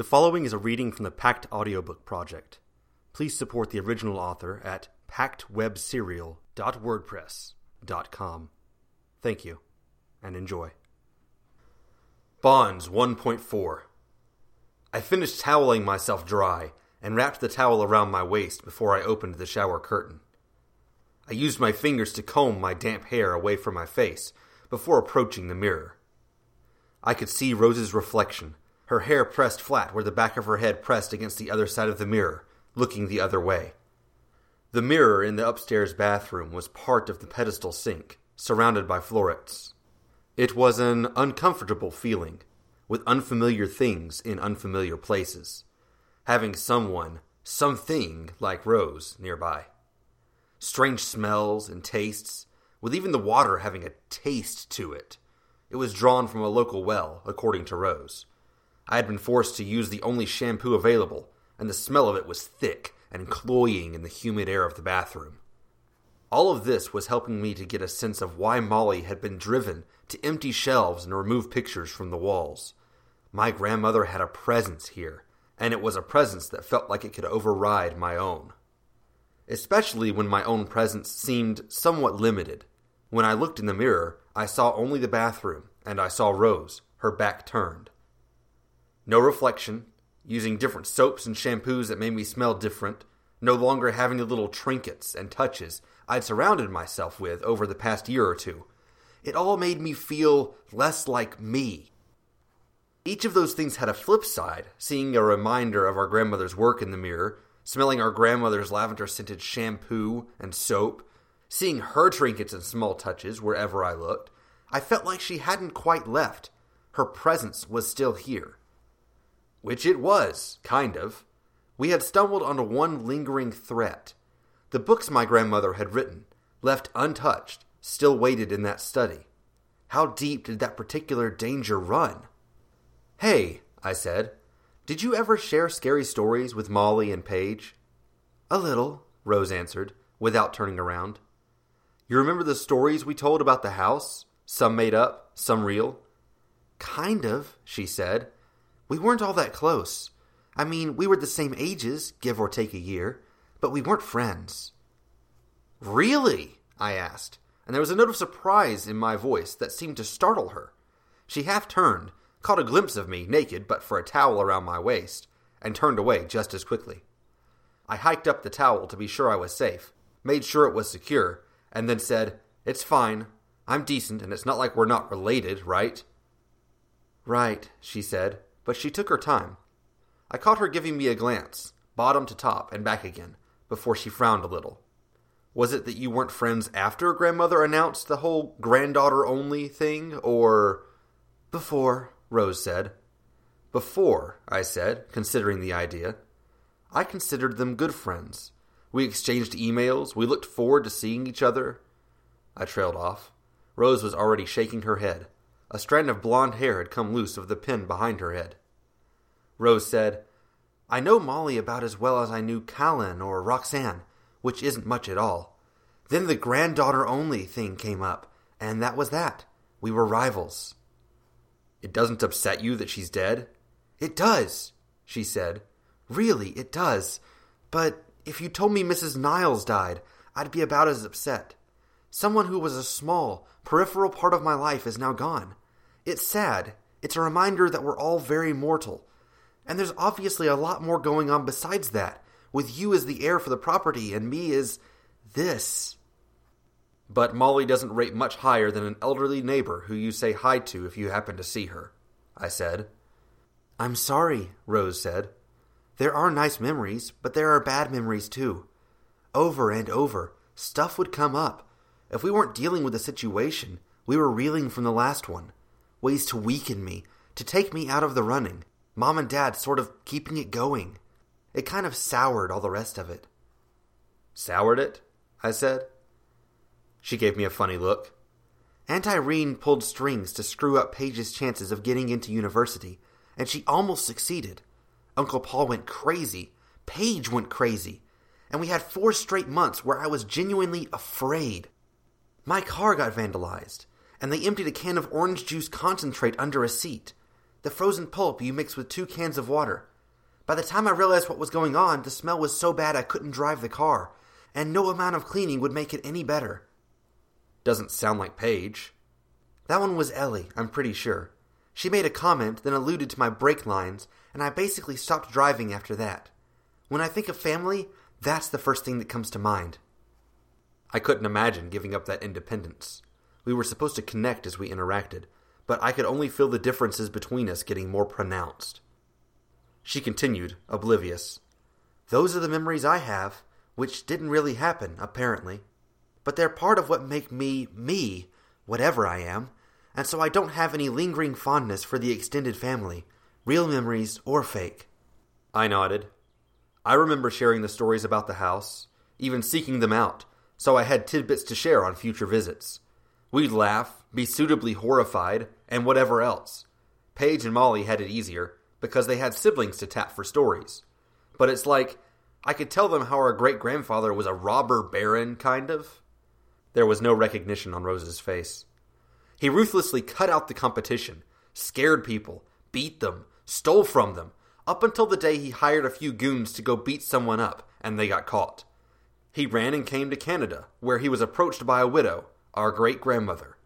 The following is a reading from the Pact Audiobook Project. Please support the original author at pactwebserial.wordpress.com. Thank you, and enjoy. Bonds 1.4 I finished toweling myself dry and wrapped the towel around my waist before I opened the shower curtain. I used my fingers to comb my damp hair away from my face before approaching the mirror. I could see Rose's reflection, her hair pressed flat where the back of her head pressed against the other side of the mirror, looking the other way. The mirror in the upstairs bathroom was part of the pedestal sink, surrounded by florets. It was an uncomfortable feeling, with unfamiliar things in unfamiliar places, having someone, something like Rose nearby. Strange smells and tastes, with even the water having a taste to it. It was drawn from a local well, according to Rose. I had been forced to use the only shampoo available, and the smell of it was thick and cloying in the humid air of the bathroom. All of this was helping me to get a sense of why Molly had been driven to empty shelves and remove pictures from the walls. My grandmother had a presence here, and it was a presence that felt like it could override my own. Especially when my own presence seemed somewhat limited. When I looked in the mirror, I saw only the bathroom, and I saw Rose, her back turned. No reflection, using different soaps and shampoos that made me smell different, no longer having the little trinkets and touches I'd surrounded myself with over the past year or two. It all made me feel less like me. Each of those things had a flip side, seeing a reminder of our grandmother's work in the mirror, smelling our grandmother's lavender scented shampoo and soap, seeing her trinkets and small touches wherever I looked. I felt like she hadn't quite left. Her presence was still here. Which it was, kind of. We had stumbled onto one lingering threat. The books my grandmother had written, left untouched, still waited in that study. How deep did that particular danger run? Hey, I said, did you ever share scary stories with Molly and Paige? A little, Rose answered, without turning around. You remember the stories we told about the house? Some made up, some real? Kind of, she said. We weren't all that close. I mean, we were the same ages, give or take a year, but we weren't friends. Really? I asked, and there was a note of surprise in my voice that seemed to startle her. She half turned, caught a glimpse of me, naked but for a towel around my waist, and turned away just as quickly. I hiked up the towel to be sure I was safe, made sure it was secure, and then said, It's fine. I'm decent, and it's not like we're not related, right? Right, she said, but she took her time. I caught her giving me a glance, bottom to top and back again, before she frowned a little. Was it that you weren't friends after grandmother announced the whole granddaughter only thing, or. Before, Rose said. Before, I said, considering the idea. I considered them good friends. We exchanged emails, we looked forward to seeing each other. I trailed off. Rose was already shaking her head. A strand of blonde hair had come loose of the pin behind her head. Rose said, I know Molly about as well as I knew Callan or Roxanne, which isn't much at all. Then the granddaughter only thing came up, and that was that. We were rivals. It doesn't upset you that she's dead? It does, she said. Really, it does. But if you told me Mrs. Niles died, I'd be about as upset. Someone who was a small, peripheral part of my life is now gone. It's sad. It's a reminder that we're all very mortal. And there's obviously a lot more going on besides that, with you as the heir for the property and me as this. But Molly doesn't rate much higher than an elderly neighbor who you say hi to if you happen to see her, I said. I'm sorry, Rose said. There are nice memories, but there are bad memories too. Over and over, stuff would come up. If we weren't dealing with the situation, we were reeling from the last one ways to weaken me, to take me out of the running. Mom and Dad sort of keeping it going. It kind of soured all the rest of it. Soured it? I said. She gave me a funny look. Aunt Irene pulled strings to screw up Paige's chances of getting into university, and she almost succeeded. Uncle Paul went crazy. Paige went crazy. And we had four straight months where I was genuinely afraid. My car got vandalized and they emptied a can of orange juice concentrate under a seat. the frozen pulp you mix with two cans of water. By the time I realized what was going on, the smell was so bad I couldn't drive the car, and no amount of cleaning would make it any better. Doesn't sound like Paige. That one was Ellie, I'm pretty sure. She made a comment, then alluded to my brake lines, and I basically stopped driving after that. When I think of family, that's the first thing that comes to mind. I couldn't imagine giving up that independence. We were supposed to connect as we interacted, but I could only feel the differences between us getting more pronounced. She continued, oblivious. Those are the memories I have, which didn't really happen, apparently. But they're part of what make me me, whatever I am, and so I don't have any lingering fondness for the extended family, real memories or fake. I nodded. I remember sharing the stories about the house, even seeking them out, so I had tidbits to share on future visits. We'd laugh, be suitably horrified, and whatever else. Paige and Molly had it easier because they had siblings to tap for stories. But it's like I could tell them how our great grandfather was a robber baron, kind of. There was no recognition on Rose's face. He ruthlessly cut out the competition, scared people, beat them, stole from them, up until the day he hired a few goons to go beat someone up, and they got caught. He ran and came to Canada, where he was approached by a widow, our great grandmother,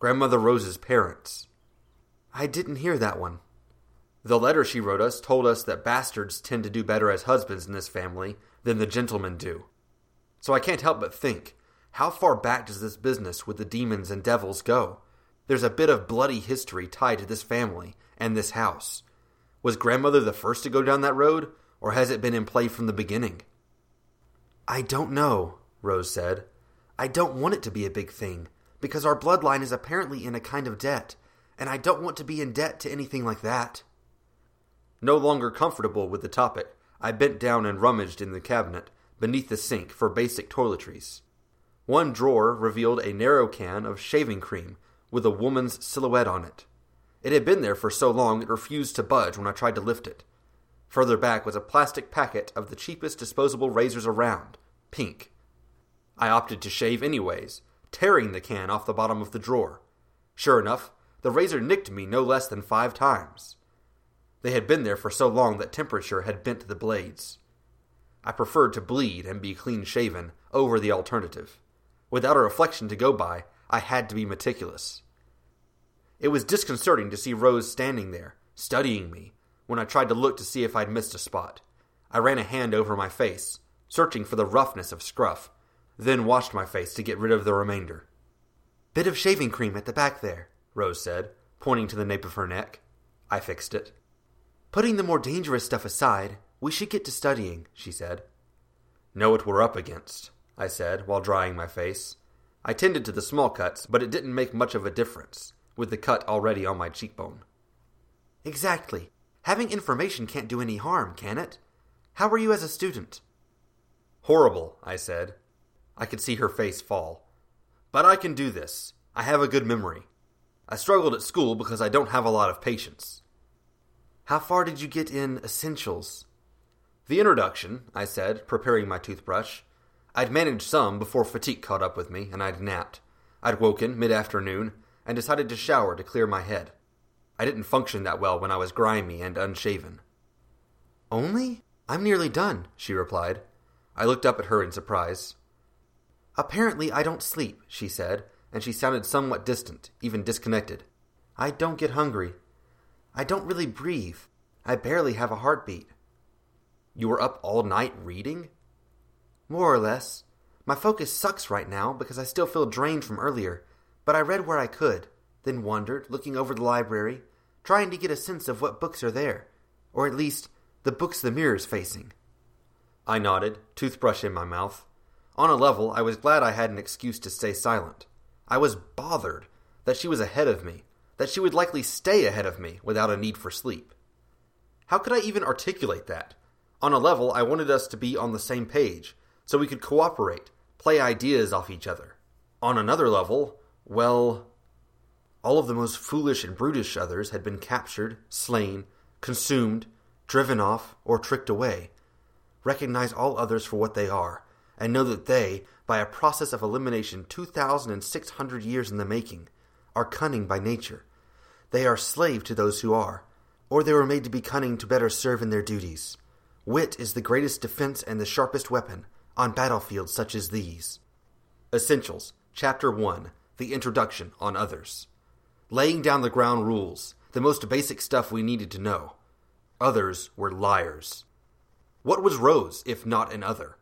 Grandmother Rose's parents. I didn't hear that one. The letter she wrote us told us that bastards tend to do better as husbands in this family than the gentlemen do. So I can't help but think, how far back does this business with the demons and devils go? There's a bit of bloody history tied to this family and this house. Was grandmother the first to go down that road, or has it been in play from the beginning? I don't know, Rose said. I don't want it to be a big thing, because our bloodline is apparently in a kind of debt, and I don't want to be in debt to anything like that. No longer comfortable with the topic, I bent down and rummaged in the cabinet beneath the sink for basic toiletries. One drawer revealed a narrow can of shaving cream with a woman's silhouette on it. It had been there for so long it refused to budge when I tried to lift it. Further back was a plastic packet of the cheapest disposable razors around, pink. I opted to shave anyways, tearing the can off the bottom of the drawer. Sure enough, the razor nicked me no less than five times. They had been there for so long that temperature had bent the blades. I preferred to bleed and be clean shaven over the alternative. Without a reflection to go by, I had to be meticulous. It was disconcerting to see Rose standing there, studying me, when I tried to look to see if I'd missed a spot. I ran a hand over my face, searching for the roughness of scruff, then washed my face to get rid of the remainder. Bit of shaving cream at the back there, Rose said, pointing to the nape of her neck. I fixed it. Putting the more dangerous stuff aside, we should get to studying, she said. Know what we're up against, I said, while drying my face. I tended to the small cuts, but it didn't make much of a difference, with the cut already on my cheekbone. Exactly. Having information can't do any harm, can it? How were you as a student? Horrible, I said. I could see her face fall. But I can do this. I have a good memory. I struggled at school because I don't have a lot of patience. How far did you get in essentials? The introduction, I said, preparing my toothbrush. I'd managed some before fatigue caught up with me, and I'd napped. I'd woken mid afternoon and decided to shower to clear my head. I didn't function that well when I was grimy and unshaven. Only? I'm nearly done, she replied. I looked up at her in surprise. Apparently, I don't sleep, she said, and she sounded somewhat distant, even disconnected. I don't get hungry. I don't really breathe. I barely have a heartbeat. You were up all night reading? More or less. My focus sucks right now because I still feel drained from earlier, but I read where I could then wandered, looking over the library, trying to get a sense of what books are there, or at least the books the mirror's facing. I nodded, toothbrush in my mouth. On a level, I was glad I had an excuse to stay silent. I was bothered that she was ahead of me, that she would likely stay ahead of me without a need for sleep. How could I even articulate that? On a level, I wanted us to be on the same page, so we could cooperate, play ideas off each other. On another level, well, all of the most foolish and brutish others had been captured, slain, consumed, driven off, or tricked away. Recognize all others for what they are, and know that they, by a process of elimination 2,600 years in the making, are cunning by nature. They are slave to those who are, or they were made to be cunning to better serve in their duties. Wit is the greatest defense and the sharpest weapon on battlefields such as these. Essentials, Chapter 1 The Introduction on Others. Laying down the ground rules, the most basic stuff we needed to know. Others were liars. What was Rose, if not an other?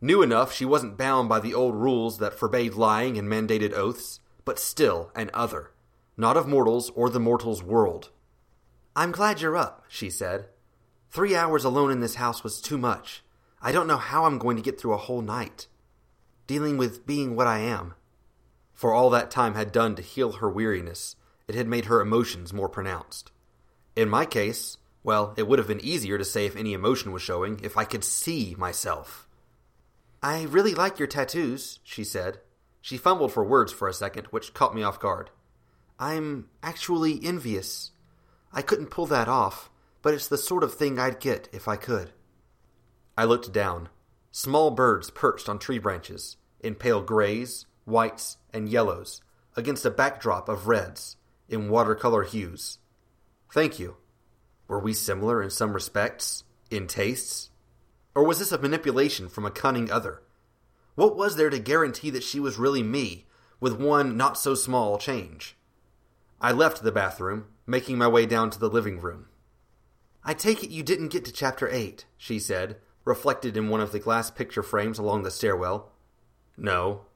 New enough she wasn't bound by the old rules that forbade lying and mandated oaths, but still an other. Not of mortals or the mortals' world. I'm glad you're up, she said. Three hours alone in this house was too much. I don't know how I'm going to get through a whole night. Dealing with being what I am. For all that time had done to heal her weariness, it had made her emotions more pronounced. In my case, well, it would have been easier to say if any emotion was showing if I could see myself. I really like your tattoos, she said. She fumbled for words for a second, which caught me off guard. I'm actually envious. I couldn't pull that off, but it's the sort of thing I'd get if I could. I looked down. Small birds perched on tree branches, in pale grays, whites, and yellows, against a backdrop of reds, in watercolor hues. Thank you. Were we similar in some respects? In tastes? Or was this a manipulation from a cunning other? What was there to guarantee that she was really me, with one not so small change? I left the bathroom, making my way down to the living room. I take it you didn't get to chapter 8, she said, reflected in one of the glass picture frames along the stairwell. No.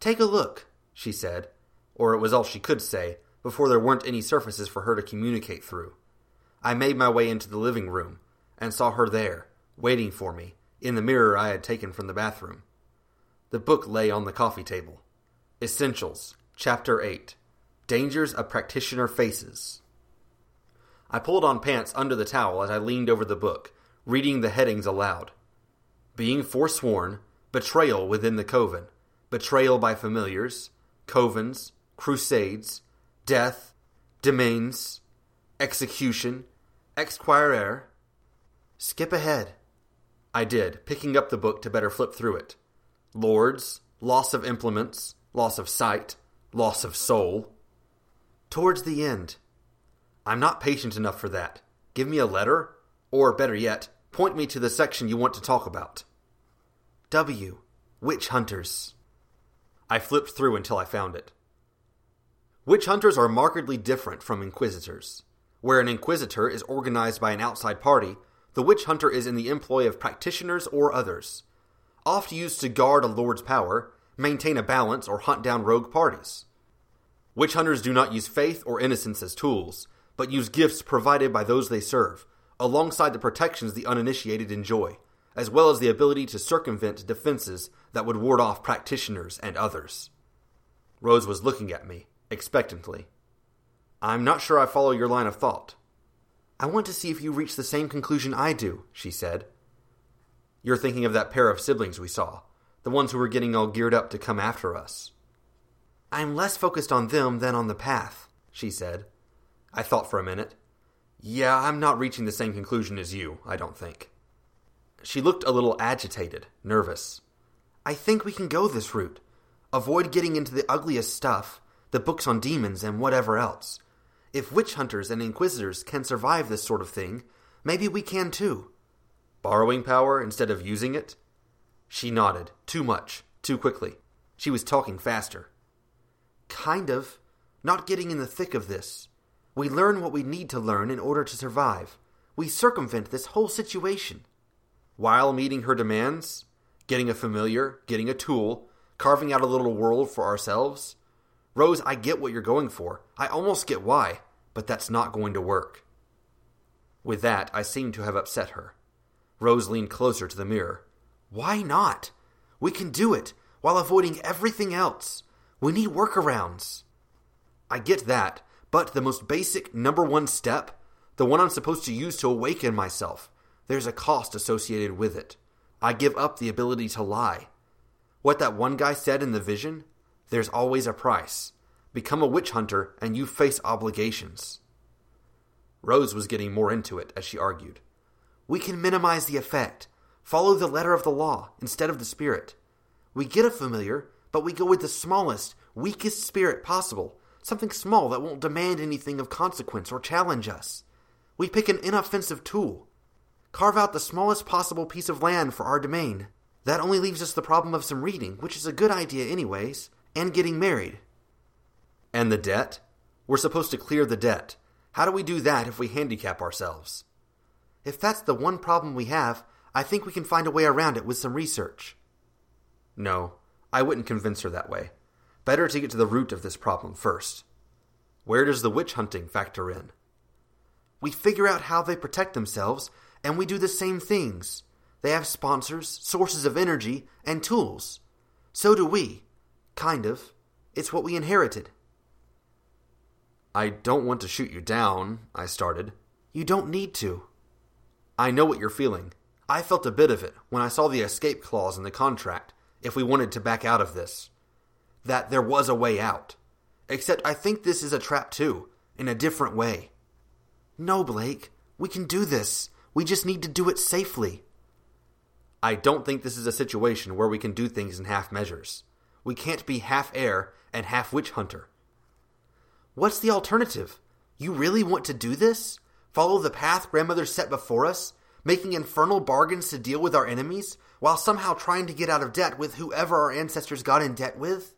Take a look, she said, or it was all she could say, before there weren't any surfaces for her to communicate through. I made my way into the living room, and saw her there, waiting for me, in the mirror I had taken from the bathroom. The book lay on the coffee table. Essentials, Chapter 8 Dangers a Practitioner Faces. I pulled on pants under the towel as I leaned over the book, reading the headings aloud. Being forsworn, betrayal within the coven, betrayal by familiars, covens, crusades, death, domains, execution, exquirere. Skip ahead. I did, picking up the book to better flip through it. Lords, loss of implements, loss of sight, loss of soul. Towards the end. I'm not patient enough for that. Give me a letter, or better yet, point me to the section you want to talk about. W. Witch Hunters. I flipped through until I found it. Witch hunters are markedly different from inquisitors. Where an inquisitor is organized by an outside party, the witch hunter is in the employ of practitioners or others, oft used to guard a lord's power, maintain a balance, or hunt down rogue parties. Witch hunters do not use faith or innocence as tools, but use gifts provided by those they serve, alongside the protections the uninitiated enjoy, as well as the ability to circumvent defenses that would ward off practitioners and others. Rose was looking at me, expectantly. I'm not sure I follow your line of thought. I want to see if you reach the same conclusion I do, she said. You're thinking of that pair of siblings we saw, the ones who were getting all geared up to come after us. I'm less focused on them than on the path, she said. I thought for a minute. Yeah, I'm not reaching the same conclusion as you, I don't think. She looked a little agitated, nervous. I think we can go this route. Avoid getting into the ugliest stuff, the books on demons and whatever else. If witch hunters and inquisitors can survive this sort of thing, maybe we can too. Borrowing power instead of using it? She nodded, too much, too quickly. She was talking faster. Kind of. Not getting in the thick of this. We learn what we need to learn in order to survive. We circumvent this whole situation. While meeting her demands? Getting a familiar, getting a tool, carving out a little world for ourselves? Rose, I get what you're going for. I almost get why, but that's not going to work. With that, I seemed to have upset her. Rose leaned closer to the mirror. Why not? We can do it while avoiding everything else. We need workarounds. I get that, but the most basic number one step, the one I'm supposed to use to awaken myself, there's a cost associated with it. I give up the ability to lie. What that one guy said in the vision, there's always a price. Become a witch hunter and you face obligations. Rose was getting more into it as she argued. We can minimize the effect, follow the letter of the law instead of the spirit. We get a familiar, but we go with the smallest, weakest spirit possible something small that won't demand anything of consequence or challenge us. We pick an inoffensive tool. Carve out the smallest possible piece of land for our domain. That only leaves us the problem of some reading, which is a good idea, anyways, and getting married. And the debt? We're supposed to clear the debt. How do we do that if we handicap ourselves? If that's the one problem we have, I think we can find a way around it with some research. No, I wouldn't convince her that way. Better to get to the root of this problem first. Where does the witch hunting factor in? We figure out how they protect themselves, and we do the same things. They have sponsors, sources of energy, and tools. So do we. Kind of. It's what we inherited. I don't want to shoot you down, I started. You don't need to. I know what you're feeling. I felt a bit of it when I saw the escape clause in the contract if we wanted to back out of this. That there was a way out. Except I think this is a trap too, in a different way. No, Blake. We can do this. We just need to do it safely. I don't think this is a situation where we can do things in half measures. We can't be half heir and half witch hunter. What's the alternative? You really want to do this? Follow the path grandmother set before us? Making infernal bargains to deal with our enemies, while somehow trying to get out of debt with whoever our ancestors got in debt with?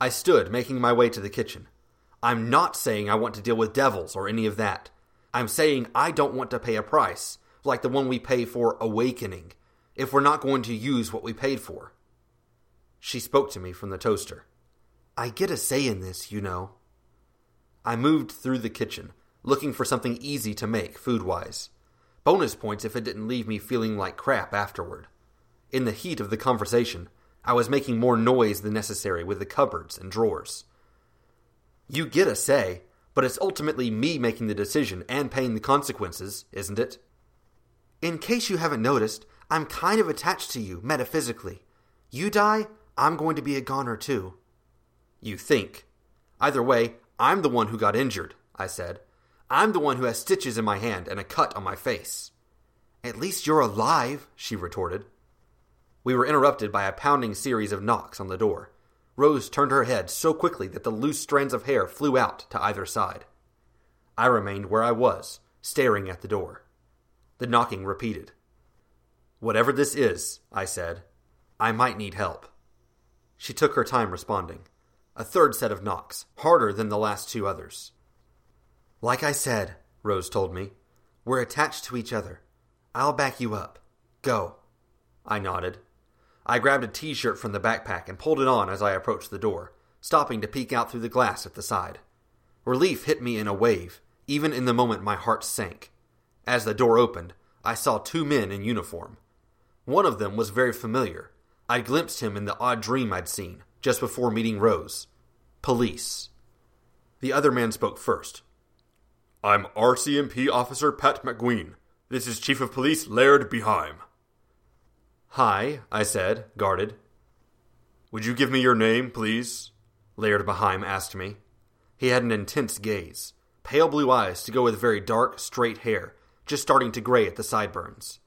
I stood, making my way to the kitchen. I'm not saying I want to deal with devils or any of that. I'm saying I don't want to pay a price, like the one we pay for awakening, if we're not going to use what we paid for. She spoke to me from the toaster. I get a say in this, you know. I moved through the kitchen, looking for something easy to make food wise. Bonus points if it didn't leave me feeling like crap afterward. In the heat of the conversation, I was making more noise than necessary with the cupboards and drawers. You get a say, but it's ultimately me making the decision and paying the consequences, isn't it? In case you haven't noticed, I'm kind of attached to you, metaphysically. You die, I'm going to be a goner too. You think. Either way, I'm the one who got injured, I said. I'm the one who has stitches in my hand and a cut on my face. At least you're alive, she retorted. We were interrupted by a pounding series of knocks on the door. Rose turned her head so quickly that the loose strands of hair flew out to either side. I remained where I was, staring at the door. The knocking repeated. Whatever this is, I said, I might need help. She took her time responding. A third set of knocks, harder than the last two others. Like I said, Rose told me, we're attached to each other. I'll back you up. Go. I nodded. I grabbed a t shirt from the backpack and pulled it on as I approached the door, stopping to peek out through the glass at the side. Relief hit me in a wave, even in the moment my heart sank. As the door opened, I saw two men in uniform. One of them was very familiar. I'd glimpsed him in the odd dream I'd seen, just before meeting Rose. Police. The other man spoke first. I'm RCMP Officer Pat McGueen. This is Chief of Police Laird Behaim. Hi, I said, guarded. Would you give me your name, please? Laird Behaim asked me. He had an intense gaze, pale blue eyes to go with very dark, straight hair, just starting to gray at the sideburns.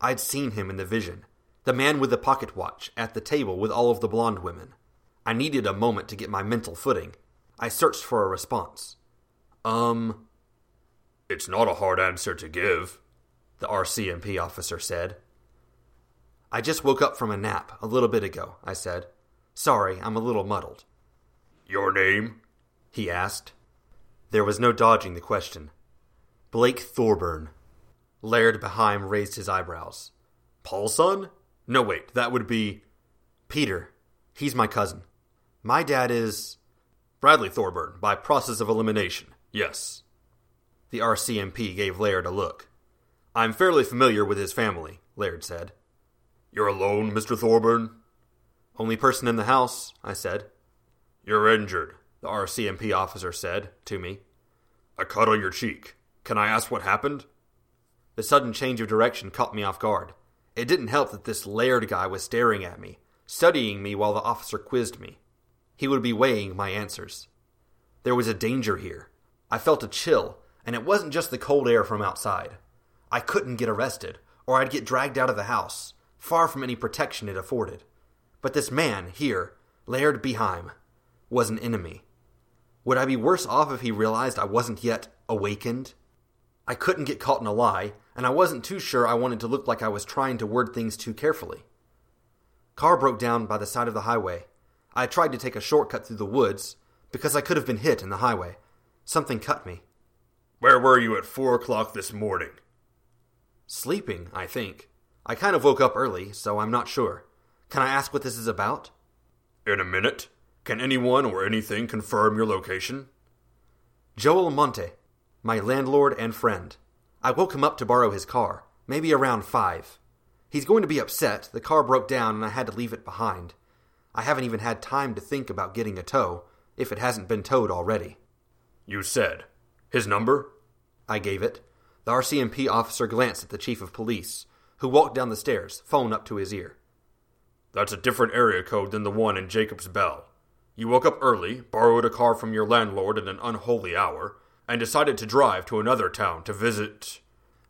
I'd seen him in the vision, the man with the pocket watch, at the table with all of the blonde women. I needed a moment to get my mental footing. I searched for a response. Um. It's not a hard answer to give, the RCMP officer said. I just woke up from a nap a little bit ago, I said. Sorry, I'm a little muddled. Your name? he asked. There was no dodging the question. Blake Thorburn. Laird Behaim raised his eyebrows. Paulson? No, wait, that would be. Peter. He's my cousin. My dad is. Bradley Thorburn, by process of elimination. Yes. The RCMP gave Laird a look. I'm fairly familiar with his family, Laird said. You're alone, Mr. Thorburn? Only person in the house, I said. You're injured, the RCMP officer said to me. A cut on your cheek. Can I ask what happened? The sudden change of direction caught me off guard. It didn't help that this Laird guy was staring at me, studying me while the officer quizzed me. He would be weighing my answers. There was a danger here. I felt a chill, and it wasn't just the cold air from outside. I couldn't get arrested, or I'd get dragged out of the house far from any protection it afforded. But this man, here, Laird Behaim, was an enemy. Would I be worse off if he realized I wasn't yet awakened? I couldn't get caught in a lie, and I wasn't too sure I wanted to look like I was trying to word things too carefully. Car broke down by the side of the highway. I tried to take a shortcut through the woods because I could have been hit in the highway. Something cut me. Where were you at four o'clock this morning? Sleeping, I think. I kind of woke up early, so I'm not sure. Can I ask what this is about? In a minute. Can anyone or anything confirm your location? Joel Monte, my landlord and friend. I woke him up to borrow his car, maybe around five. He's going to be upset. The car broke down and I had to leave it behind. I haven't even had time to think about getting a tow, if it hasn't been towed already. You said. His number? I gave it. The RCMP officer glanced at the chief of police, who walked down the stairs, phone up to his ear. That's a different area code than the one in Jacob's Bell. You woke up early, borrowed a car from your landlord at an unholy hour, and decided to drive to another town to visit.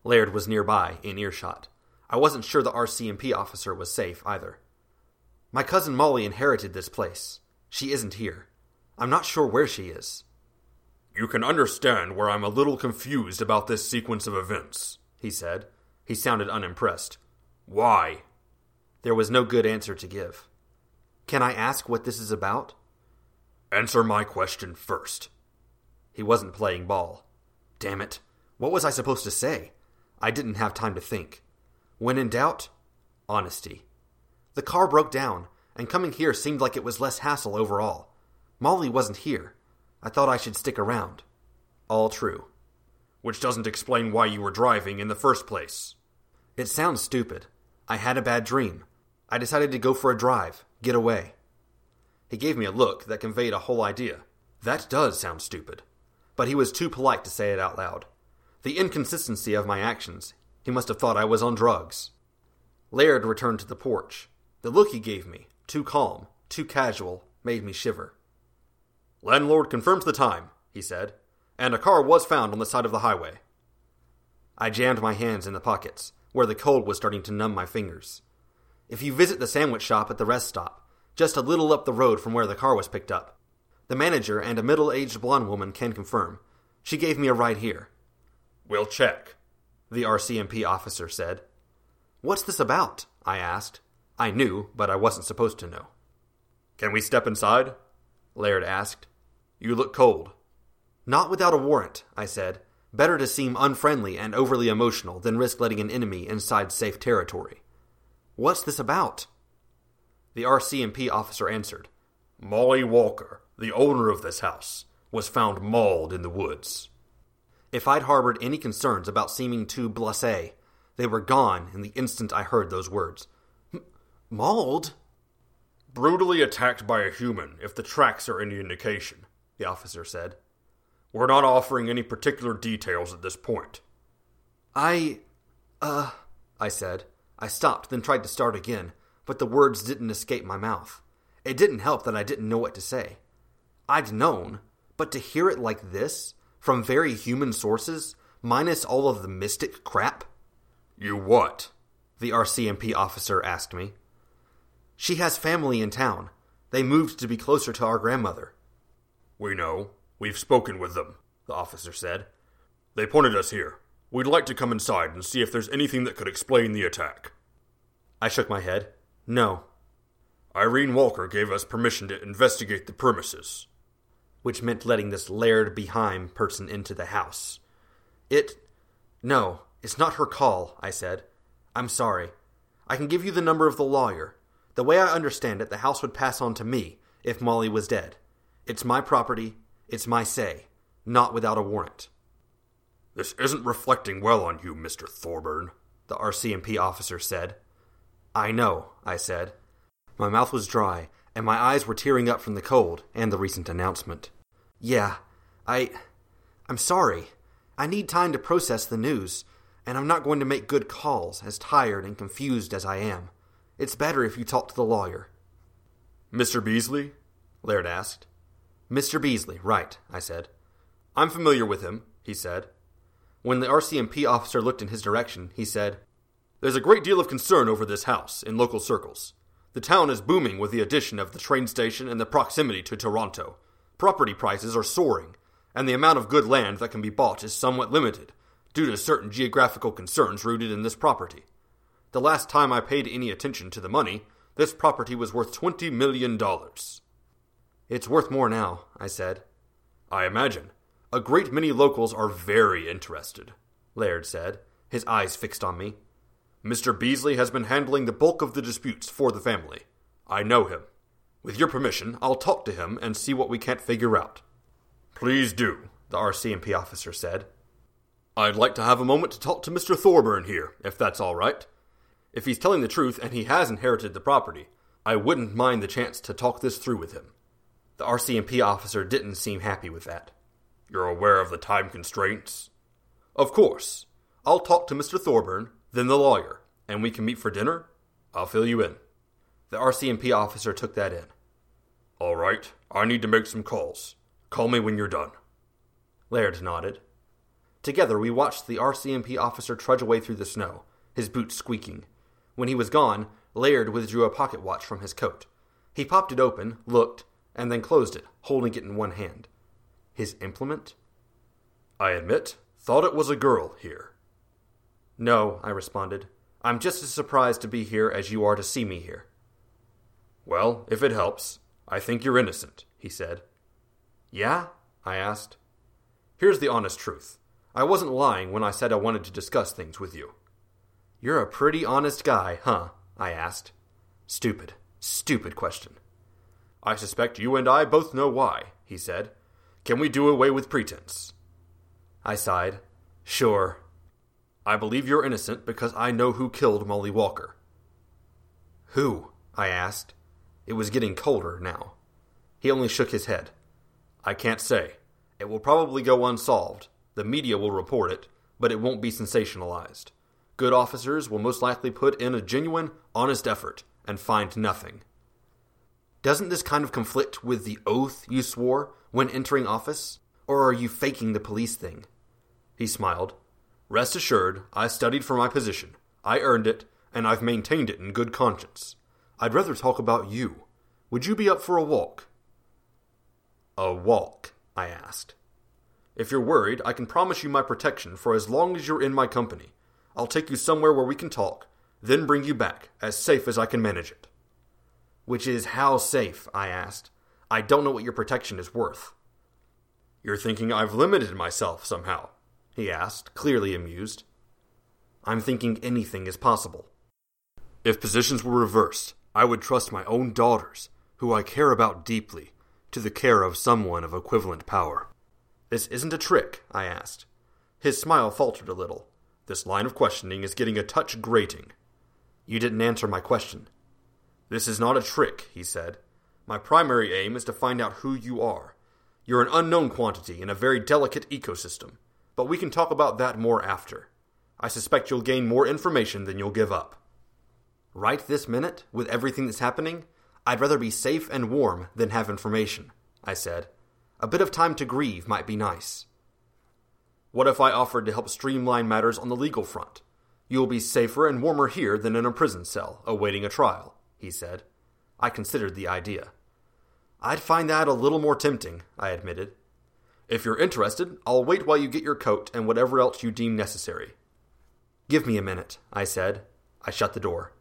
Laird was nearby, in earshot. I wasn't sure the RCMP officer was safe either. My cousin Molly inherited this place. She isn't here. I'm not sure where she is. You can understand where I'm a little confused about this sequence of events, he said. He sounded unimpressed. Why? There was no good answer to give. Can I ask what this is about? Answer my question first. He wasn't playing ball. Damn it. What was I supposed to say? I didn't have time to think. When in doubt, honesty. The car broke down, and coming here seemed like it was less hassle overall. Molly wasn't here. I thought I should stick around. All true. Which doesn't explain why you were driving in the first place. It sounds stupid. I had a bad dream. I decided to go for a drive, get away. He gave me a look that conveyed a whole idea. That does sound stupid. But he was too polite to say it out loud. The inconsistency of my actions, he must have thought I was on drugs. Laird returned to the porch. The look he gave me, too calm, too casual, made me shiver. Landlord confirms the time, he said, and a car was found on the side of the highway. I jammed my hands in the pockets, where the cold was starting to numb my fingers. If you visit the sandwich shop at the rest stop, just a little up the road from where the car was picked up, the manager and a middle aged blonde woman can confirm. She gave me a ride here. We'll check, the RCMP officer said. What's this about? I asked. I knew, but I wasn't supposed to know. Can we step inside? Laird asked. You look cold. Not without a warrant, I said. Better to seem unfriendly and overly emotional than risk letting an enemy inside safe territory. What's this about? The RCMP officer answered. Molly Walker, the owner of this house, was found mauled in the woods. If I'd harbored any concerns about seeming too blasé, they were gone in the instant I heard those words. M- mauled? Brutally attacked by a human, if the tracks are any indication, the officer said. We're not offering any particular details at this point. I. uh. I said. I stopped, then tried to start again, but the words didn't escape my mouth. It didn't help that I didn't know what to say. I'd known, but to hear it like this, from very human sources, minus all of the mystic crap? You what? The RCMP officer asked me. She has family in town. They moved to be closer to our grandmother. We know. We've spoken with them, the officer said. They pointed us here. We'd like to come inside and see if there's anything that could explain the attack. I shook my head. No. Irene Walker gave us permission to investigate the premises. Which meant letting this Laird Behaim person into the house. It. No, it's not her call, I said. I'm sorry. I can give you the number of the lawyer. The way I understand it, the house would pass on to me if Molly was dead. It's my property, it's my say, not without a warrant. This isn't reflecting well on you, Mr. Thorburn, the RCMP officer said. I know, I said. My mouth was dry, and my eyes were tearing up from the cold and the recent announcement. Yeah, I. I'm sorry. I need time to process the news, and I'm not going to make good calls, as tired and confused as I am. It's better if you talk to the lawyer. Mr. Beasley? Laird asked. Mr. Beasley, right, I said. I'm familiar with him, he said. When the RCMP officer looked in his direction, he said, There's a great deal of concern over this house in local circles. The town is booming with the addition of the train station and the proximity to Toronto. Property prices are soaring, and the amount of good land that can be bought is somewhat limited due to certain geographical concerns rooted in this property. The last time I paid any attention to the money, this property was worth $20 million. It's worth more now, I said. I imagine. A great many locals are very interested, Laird said, his eyes fixed on me. Mr. Beasley has been handling the bulk of the disputes for the family. I know him. With your permission, I'll talk to him and see what we can't figure out. Please do, the RCMP officer said. I'd like to have a moment to talk to Mr. Thorburn here, if that's all right. If he's telling the truth and he has inherited the property, I wouldn't mind the chance to talk this through with him. The RCMP officer didn't seem happy with that. You're aware of the time constraints? Of course. I'll talk to Mr. Thorburn, then the lawyer, and we can meet for dinner. I'll fill you in. The RCMP officer took that in. All right, I need to make some calls. Call me when you're done. Laird nodded. Together, we watched the RCMP officer trudge away through the snow, his boots squeaking. When he was gone, Laird withdrew a pocket watch from his coat. He popped it open, looked, and then closed it, holding it in one hand. His implement? I admit, thought it was a girl here. No, I responded. I'm just as surprised to be here as you are to see me here. Well, if it helps, I think you're innocent, he said. Yeah? I asked. Here's the honest truth. I wasn't lying when I said I wanted to discuss things with you. You're a pretty honest guy, huh? I asked. Stupid, stupid question. I suspect you and I both know why, he said. Can we do away with pretense? I sighed. Sure. I believe you're innocent because I know who killed Molly Walker. Who? I asked. It was getting colder now. He only shook his head. I can't say. It will probably go unsolved. The media will report it, but it won't be sensationalized. Good officers will most likely put in a genuine, honest effort and find nothing. Doesn't this kind of conflict with the oath you swore when entering office? Or are you faking the police thing? He smiled. Rest assured, I studied for my position. I earned it, and I've maintained it in good conscience. I'd rather talk about you. Would you be up for a walk? A walk? I asked. If you're worried, I can promise you my protection for as long as you're in my company. I'll take you somewhere where we can talk, then bring you back, as safe as I can manage it. Which is how safe? I asked. I don't know what your protection is worth. You're thinking I've limited myself somehow? He asked, clearly amused. I'm thinking anything is possible. If positions were reversed, I would trust my own daughters, who I care about deeply, to the care of someone of equivalent power. This isn't a trick, I asked. His smile faltered a little. This line of questioning is getting a touch grating. You didn't answer my question. This is not a trick, he said. My primary aim is to find out who you are. You're an unknown quantity in a very delicate ecosystem, but we can talk about that more after. I suspect you'll gain more information than you'll give up. Right this minute, with everything that's happening, I'd rather be safe and warm than have information, I said. A bit of time to grieve might be nice. What if I offered to help streamline matters on the legal front? You'll be safer and warmer here than in a prison cell, awaiting a trial, he said. I considered the idea. I'd find that a little more tempting, I admitted. If you're interested, I'll wait while you get your coat and whatever else you deem necessary. Give me a minute, I said. I shut the door.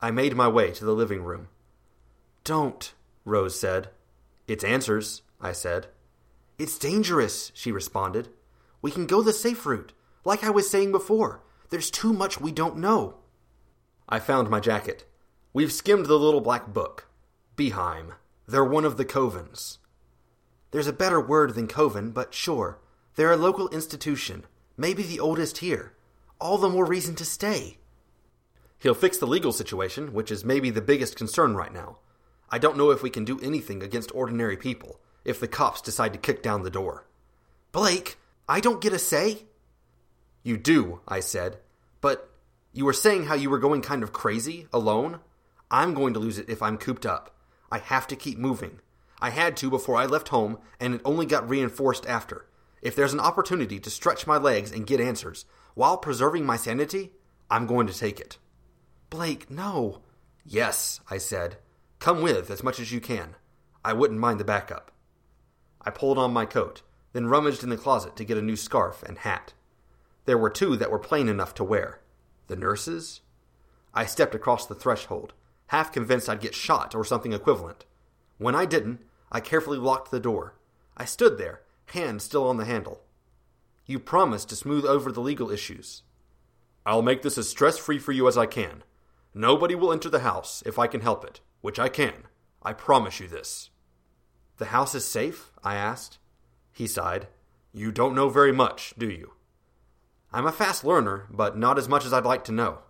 I made my way to the living room. Don't, Rose said. It's answers, I said. It's dangerous, she responded. We can go the safe route. Like I was saying before, there's too much we don't know. I found my jacket. We've skimmed the little black book. Behaim. They're one of the covens. There's a better word than coven, but sure. They're a local institution, maybe the oldest here. All the more reason to stay. He'll fix the legal situation, which is maybe the biggest concern right now. I don't know if we can do anything against ordinary people if the cops decide to kick down the door. Blake, I don't get a say? You do, I said. But you were saying how you were going kind of crazy, alone? I'm going to lose it if I'm cooped up. I have to keep moving. I had to before I left home, and it only got reinforced after. If there's an opportunity to stretch my legs and get answers while preserving my sanity, I'm going to take it. Blake, no. Yes, I said. Come with as much as you can. I wouldn't mind the backup. I pulled on my coat, then rummaged in the closet to get a new scarf and hat. There were two that were plain enough to wear. The nurses? I stepped across the threshold, half convinced I'd get shot or something equivalent. When I didn't, I carefully locked the door. I stood there, hand still on the handle. You promised to smooth over the legal issues. I'll make this as stress free for you as I can. Nobody will enter the house if I can help it, which I can. I promise you this. The house is safe? I asked. He sighed. You don't know very much, do you? I'm a fast learner, but not as much as I'd like to know.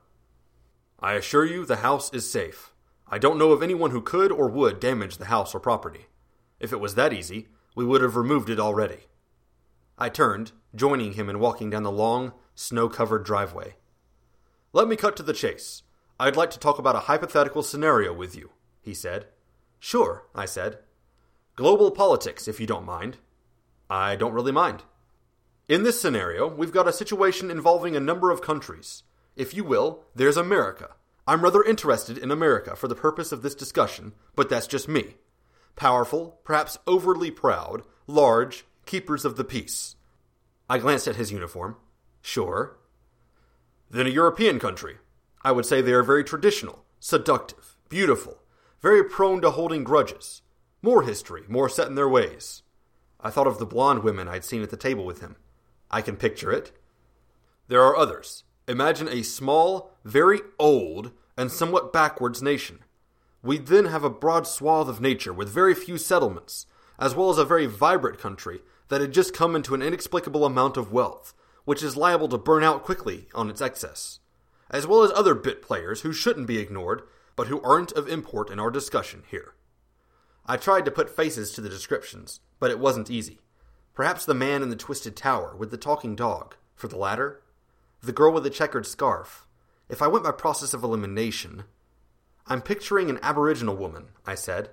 I assure you the house is safe. I don't know of anyone who could or would damage the house or property. If it was that easy, we would have removed it already. I turned, joining him in walking down the long, snow covered driveway. Let me cut to the chase. I'd like to talk about a hypothetical scenario with you, he said. Sure, I said. Global politics, if you don't mind. I don't really mind. In this scenario, we've got a situation involving a number of countries. If you will, there's America. I'm rather interested in America for the purpose of this discussion, but that's just me. Powerful, perhaps overly proud, large, keepers of the peace. I glanced at his uniform. Sure. Then a European country. I would say they are very traditional, seductive, beautiful, very prone to holding grudges. More history, more set in their ways. I thought of the blonde women I'd seen at the table with him. I can picture it. There are others. Imagine a small, very old, and somewhat backwards nation. We'd then have a broad swath of nature with very few settlements, as well as a very vibrant country that had just come into an inexplicable amount of wealth, which is liable to burn out quickly on its excess, as well as other bit players who shouldn't be ignored, but who aren't of import in our discussion here. I tried to put faces to the descriptions, but it wasn't easy. Perhaps the man in the twisted tower with the talking dog, for the latter. The girl with the checkered scarf. If I went by process of elimination. I'm picturing an aboriginal woman, I said.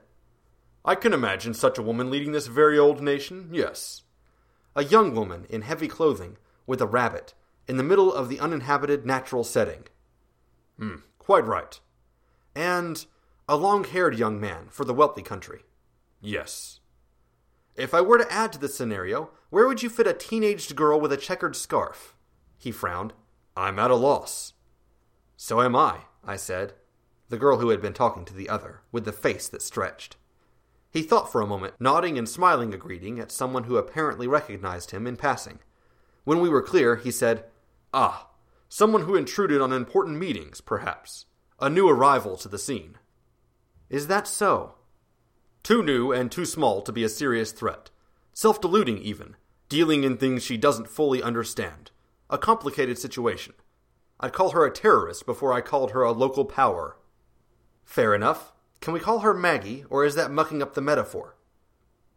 I can imagine such a woman leading this very old nation, yes. A young woman in heavy clothing, with a rabbit, in the middle of the uninhabited natural setting. Hmm, quite right. And a long haired young man for the wealthy country. Yes. If I were to add to this scenario, where would you fit a teenaged girl with a checkered scarf? He frowned. I'm at a loss. So am I, I said. The girl who had been talking to the other, with the face that stretched. He thought for a moment, nodding and smiling a greeting at someone who apparently recognized him in passing. When we were clear, he said, Ah, someone who intruded on important meetings, perhaps. A new arrival to the scene. Is that so? Too new and too small to be a serious threat. Self deluding, even. Dealing in things she doesn't fully understand. A complicated situation. I'd call her a terrorist before I called her a local power. Fair enough. Can we call her Maggie, or is that mucking up the metaphor?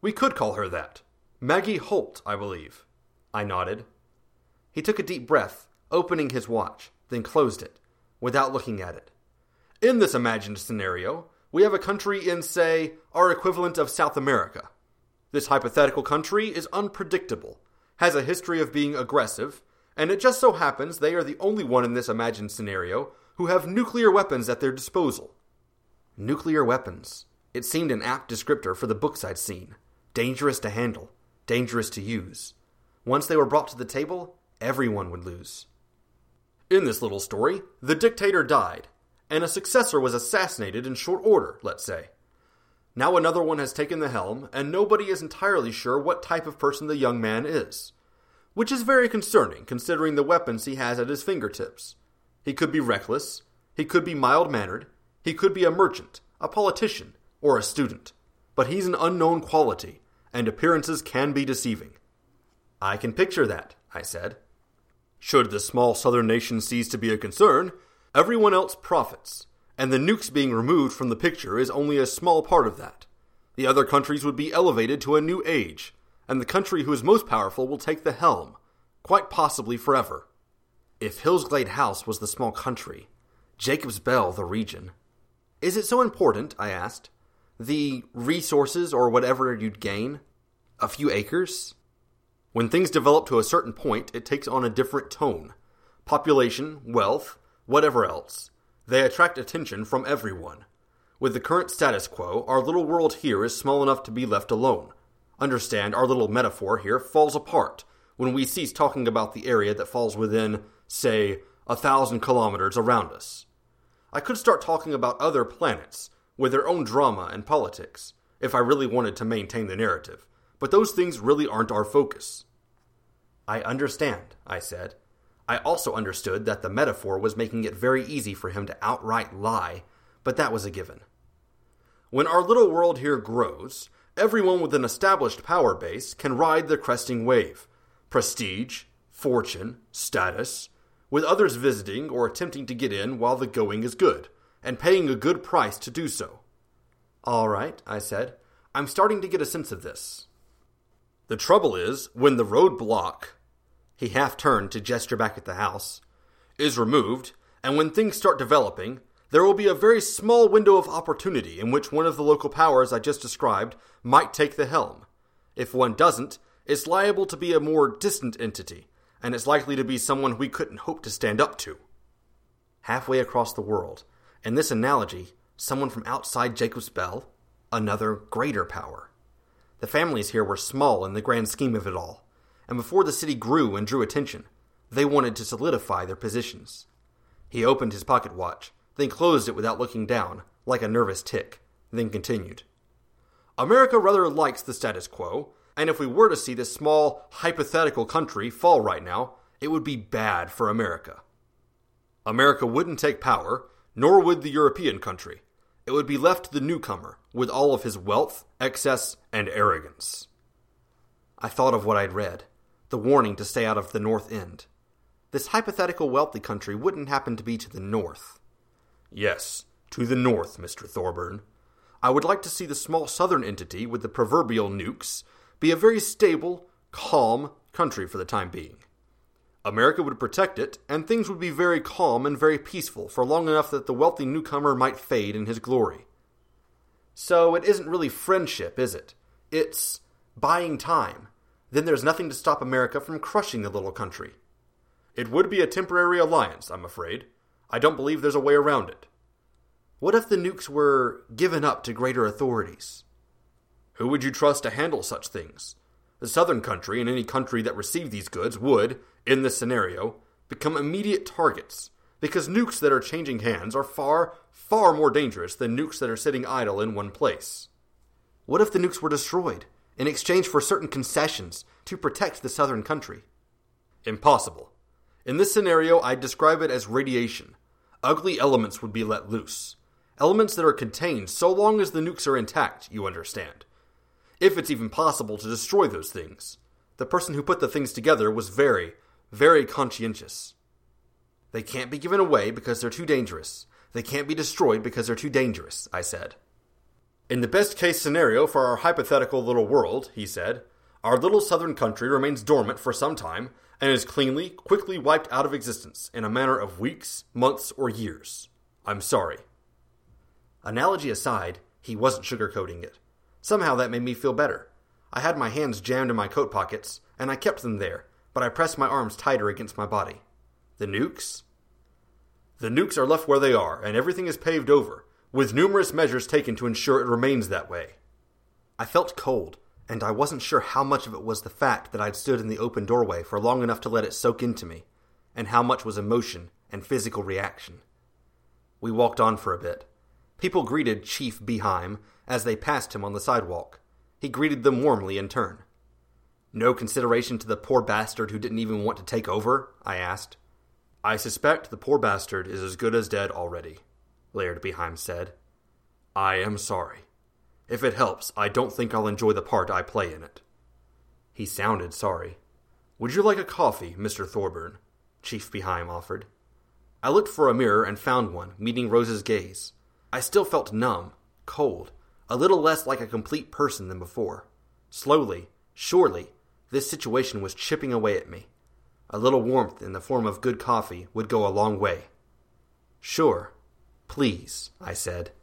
We could call her that. Maggie Holt, I believe. I nodded. He took a deep breath, opening his watch, then closed it, without looking at it. In this imagined scenario, we have a country in, say, our equivalent of South America. This hypothetical country is unpredictable, has a history of being aggressive, and it just so happens they are the only one in this imagined scenario who have nuclear weapons at their disposal. Nuclear weapons. It seemed an apt descriptor for the books I'd seen. Dangerous to handle, dangerous to use. Once they were brought to the table, everyone would lose. In this little story, the dictator died, and a successor was assassinated in short order, let's say. Now another one has taken the helm, and nobody is entirely sure what type of person the young man is. Which is very concerning, considering the weapons he has at his fingertips. He could be reckless, he could be mild mannered, he could be a merchant, a politician, or a student. But he's an unknown quality, and appearances can be deceiving. I can picture that, I said. Should the small southern nation cease to be a concern, everyone else profits, and the nukes being removed from the picture is only a small part of that. The other countries would be elevated to a new age, and the country who is most powerful will take the helm, quite possibly forever. If Hillsglade House was the small country, Jacob's Bell the region. Is it so important? I asked. The resources or whatever you'd gain? A few acres? When things develop to a certain point, it takes on a different tone. Population, wealth, whatever else. They attract attention from everyone. With the current status quo, our little world here is small enough to be left alone. Understand, our little metaphor here falls apart when we cease talking about the area that falls within, say, a thousand kilometers around us. I could start talking about other planets with their own drama and politics if I really wanted to maintain the narrative, but those things really aren't our focus. I understand, I said. I also understood that the metaphor was making it very easy for him to outright lie, but that was a given. When our little world here grows, everyone with an established power base can ride the cresting wave. Prestige, fortune, status, with others visiting or attempting to get in while the going is good, and paying a good price to do so. All right, I said. I'm starting to get a sense of this. The trouble is, when the roadblock, he half turned to gesture back at the house, is removed, and when things start developing, there will be a very small window of opportunity in which one of the local powers I just described might take the helm. If one doesn't, it's liable to be a more distant entity, and it's likely to be someone we couldn't hope to stand up to. Halfway across the world, in this analogy, someone from outside Jacob's Bell, another greater power. The families here were small in the grand scheme of it all, and before the city grew and drew attention, they wanted to solidify their positions. He opened his pocket watch, then closed it without looking down, like a nervous tick, then continued. America rather likes the status quo, and if we were to see this small, hypothetical country fall right now, it would be bad for America. America wouldn't take power, nor would the European country. It would be left to the newcomer, with all of his wealth, excess, and arrogance. I thought of what I'd read the warning to stay out of the North End. This hypothetical wealthy country wouldn't happen to be to the north. Yes, to the north, Mr. Thorburn. I would like to see the small southern entity with the proverbial nukes be a very stable, calm country for the time being. America would protect it, and things would be very calm and very peaceful for long enough that the wealthy newcomer might fade in his glory. So it isn't really friendship, is it? It's buying time. Then there's nothing to stop America from crushing the little country. It would be a temporary alliance, I'm afraid. I don't believe there's a way around it. What if the nukes were given up to greater authorities? Who would you trust to handle such things? The southern country and any country that received these goods would, in this scenario, become immediate targets, because nukes that are changing hands are far, far more dangerous than nukes that are sitting idle in one place. What if the nukes were destroyed in exchange for certain concessions to protect the southern country? Impossible. In this scenario, I'd describe it as radiation. Ugly elements would be let loose. Elements that are contained so long as the nukes are intact, you understand. If it's even possible to destroy those things. The person who put the things together was very, very conscientious. They can't be given away because they're too dangerous. They can't be destroyed because they're too dangerous, I said. In the best case scenario for our hypothetical little world, he said, our little southern country remains dormant for some time and is cleanly, quickly wiped out of existence in a matter of weeks, months, or years. I'm sorry. Analogy aside, he wasn't sugarcoating it. Somehow that made me feel better. I had my hands jammed in my coat pockets, and I kept them there, but I pressed my arms tighter against my body. The nukes? The nukes are left where they are, and everything is paved over, with numerous measures taken to ensure it remains that way. I felt cold, and I wasn't sure how much of it was the fact that I'd stood in the open doorway for long enough to let it soak into me, and how much was emotion and physical reaction. We walked on for a bit. People greeted Chief Behaim as they passed him on the sidewalk. He greeted them warmly in turn. No consideration to the poor bastard who didn't even want to take over? I asked. I suspect the poor bastard is as good as dead already, Laird Behaim said. I am sorry. If it helps, I don't think I'll enjoy the part I play in it. He sounded sorry. Would you like a coffee, Mr. Thorburn? Chief Behaim offered. I looked for a mirror and found one, meeting Rose's gaze. I still felt numb, cold, a little less like a complete person than before. Slowly, surely, this situation was chipping away at me. A little warmth in the form of good coffee would go a long way. Sure. Please, I said.